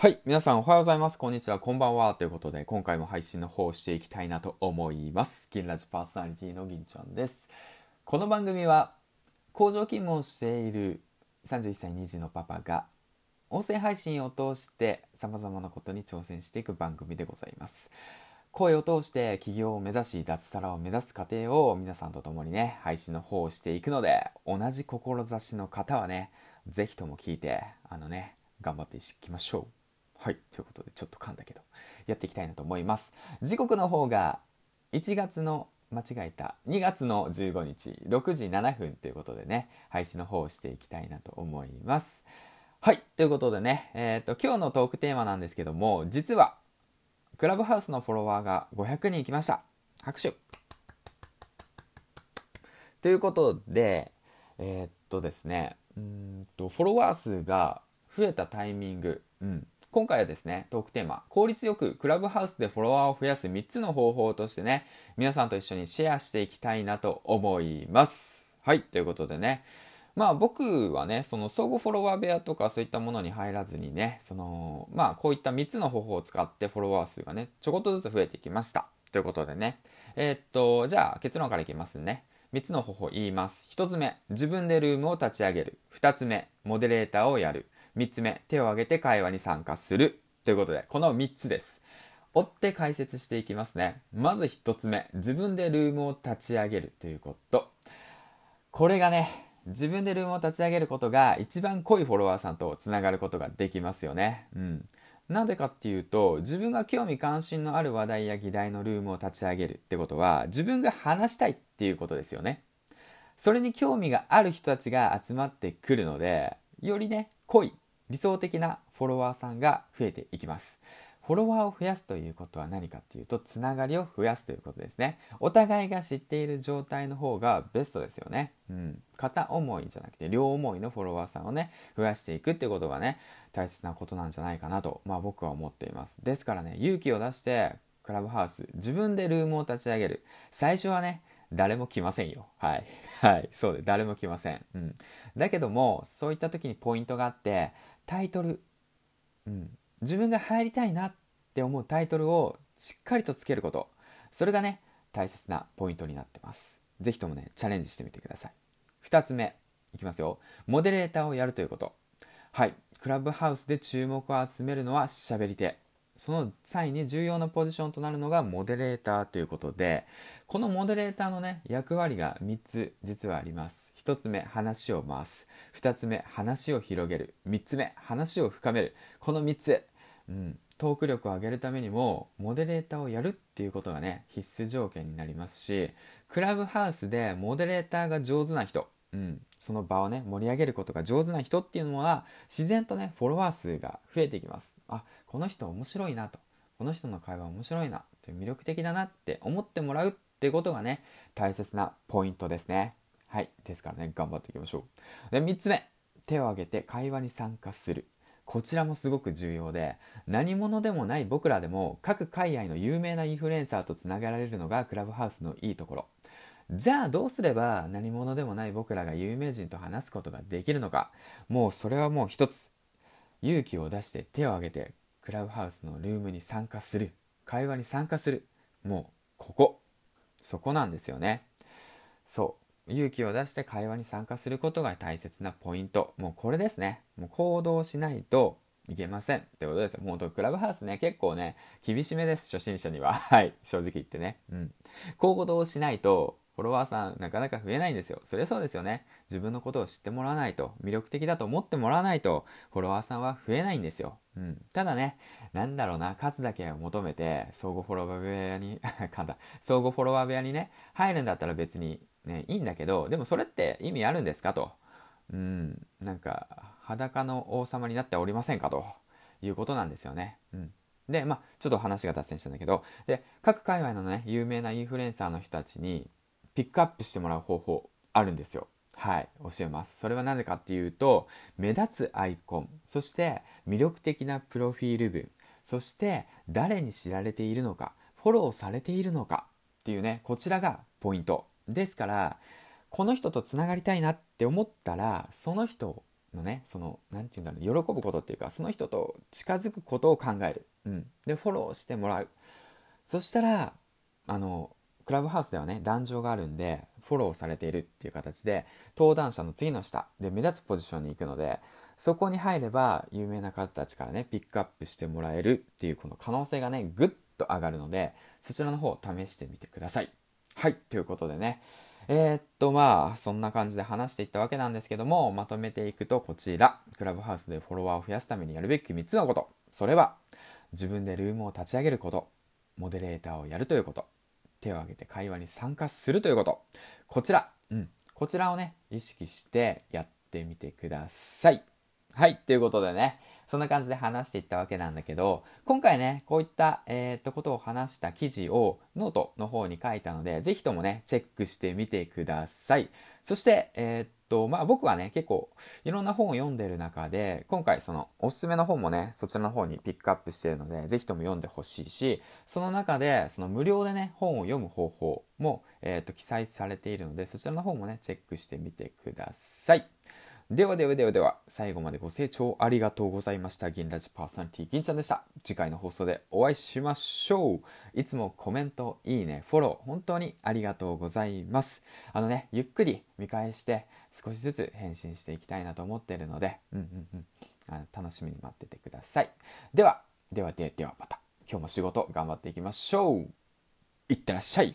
はい。皆さんおはようございます。こんにちは。こんばんは。ということで、今回も配信の方をしていきたいなと思います。銀ラジパーソナリティの銀ちゃんです。この番組は、工場勤務をしている31歳2児のパパが、音声配信を通して様々なことに挑戦していく番組でございます。声を通して起業を目指し、脱サラを目指す過程を皆さんと共にね、配信の方をしていくので、同じ志の方はね、ぜひとも聞いて、あのね、頑張っていきましょう。はい。ということで、ちょっと噛んだけど、やっていきたいなと思います。時刻の方が、1月の、間違えた、2月の15日、6時7分ということでね、配信の方をしていきたいなと思います。はい。ということでね、えっ、ー、と、今日のトークテーマなんですけども、実は、クラブハウスのフォロワーが500人いきました。拍手ということで、えー、っとですね、うんと、フォロワー数が増えたタイミング、うん、今回はですね、トークテーマ、効率よくクラブハウスでフォロワーを増やす3つの方法としてね、皆さんと一緒にシェアしていきたいなと思います。はい、ということでね、まあ僕はね、その相互フォロワー部屋とかそういったものに入らずにね、その、まあこういった3つの方法を使ってフォロワー数がね、ちょこっとずつ増えてきました。ということでね、えー、っと、じゃあ結論からいきますね。3つの方法言います。1つ目、自分でルームを立ち上げる。2つ目、モデレーターをやる。3つ目、手を挙げて会話に参加する。ということで、この3つです。追って解説していきますね。まず1つ目、自分でルームを立ち上げるということ。これがね、自分でルームを立ち上げることが一番濃いフォロワーさんとつながることができますよね。うん。なんでかっていうと、自分が興味関心のある話題や議題のルームを立ち上げるってことは、自分が話したいっていうことですよね。それに興味がある人たちが集まってくるので、よりね、濃い理想的なフォロワーさんが増えていきます。フォロワーを増やすということは何かっていうと、つながりを増やすということですね。お互いが知っている状態の方がベストですよね。うん。片思いじゃなくて、両思いのフォロワーさんをね、増やしていくってことがね、大切なことなんじゃないかなと、まあ僕は思っています。ですからね、勇気を出して、クラブハウス、自分でルームを立ち上げる。最初はね、誰も来ませんよ。はい。はい。そうで、誰も来ません。うん。だけども、そういった時にポイントがあって、タイトル、うん、自分が入りたいなって思うタイトルをしっかりとつけること。それがね大切なポイントになってます。是非ともねチャレンジしてみてください。2つ目いきますよ。モデレーターをやるということ。はい。クラブハウスで注目を集めるのは喋り手。その際に重要なポジションとなるのがモデレーターということでこのモデレーターのね役割が3つ実はあります1つ目話を回す。2つ目話を広げる。3つ目話を深める。この3つ、うん、トーク力を上げるためにもモデレーターをやるっていうことがね必須条件になりますしクラブハウスでモデレーターが上手な人、うん、その場をね盛り上げることが上手な人っていうのは自然とねフォロワー数が増えていきます。あこの人面白いなと。この人の会話面白いなという魅力的だなって思ってもらうってことがね大切なポイントですね。はい。ですからね、頑張っていきましょう。で、3つ目。手を挙げて会話に参加する。こちらもすごく重要で、何者でもない僕らでも各海外の有名なインフルエンサーとつなげられるのがクラブハウスのいいところ。じゃあどうすれば何者でもない僕らが有名人と話すことができるのか。もうそれはもう一つ。勇気を出して手を挙げてクラブハウスのルームに参加する。会話に参加する。もうここ。そこなんですよね。そう。勇気を出して会話に参加することが大切なポイント。もうこれですね。もう行動しないといけません。ってことですよ。もうクラブハウスね、結構ね、厳しめです。初心者には。はい。正直言ってね。うん。行動しないと、フォロワーさんなかなか増えないんですよ。そりゃそうですよね。自分のことを知ってもらわないと、魅力的だと思ってもらわないと、フォロワーさんは増えないんですよ。うん。ただね、なんだろうな、数だけを求めて、相互フォロワー部屋に、簡単、相互フォロワー部屋にね、入るんだったら別にね、いいんだけど、でもそれって意味あるんですかと。うん、なんか、裸の王様になっておりませんかということなんですよね。うん。で、まあ、ちょっと話が脱線したんだけど、で、各界隈のね、有名なインフルエンサーの人たちにピックアップしてもらう方法あるんですよ。はい、教えます。それはなぜかっていうと、目立つアイコン、そして魅力的なプロフィール文、そして誰に知られているのか、フォローされているのかっていうね、こちらがポイントですから、この人とつながりたいなって思ったら、その人のねその何て言うんだろう喜ぶことっていうかその人と近づくことを考える、うん、でフォローしてもらう。そしたらあのクラブハウスではね壇上があるんでフォローされているっていう形で登壇者の次の下で目立つポジションに行くのでそこに入れば有名な方たちからねピックアップしてもらえるっていうこの可能性がねぐっと上がるのでそちらの方を試してみてください。はいということでね。えー、っとまあそんな感じで話していったわけなんですけどもまとめていくとこちら。クラブハウスでフォロワーを増やすためにやるべき3つのこと。それは自分でルームを立ち上げること。モデレーターをやるということ。手を挙げて会話に参加するということ。こちら、うん、こちらをね意識してやってみてください。はいということでね。そんな感じで話していったわけなんだけど、今回ね、こういった、えー、っと、ことを話した記事をノートの方に書いたので、ぜひともね、チェックしてみてください。そして、えー、っと、まあ、僕はね、結構、いろんな本を読んでる中で、今回、その、おすすめの本もね、そちらの方にピックアップしてるので、ぜひとも読んでほしいし、その中で、その無料でね、本を読む方法も、えー、っと、記載されているので、そちらの方もね、チェックしてみてください。ではではではでは、最後までご清聴ありがとうございました。銀ラジパーソナリティ銀ちゃんでした。次回の放送でお会いしましょう。いつもコメント、いいね、フォロー、本当にありがとうございます。あのね、ゆっくり見返して、少しずつ返信していきたいなと思っているので、うんうんうん。あの楽しみに待っててください。では、ではではではまた、今日も仕事頑張っていきましょう。いってらっしゃい。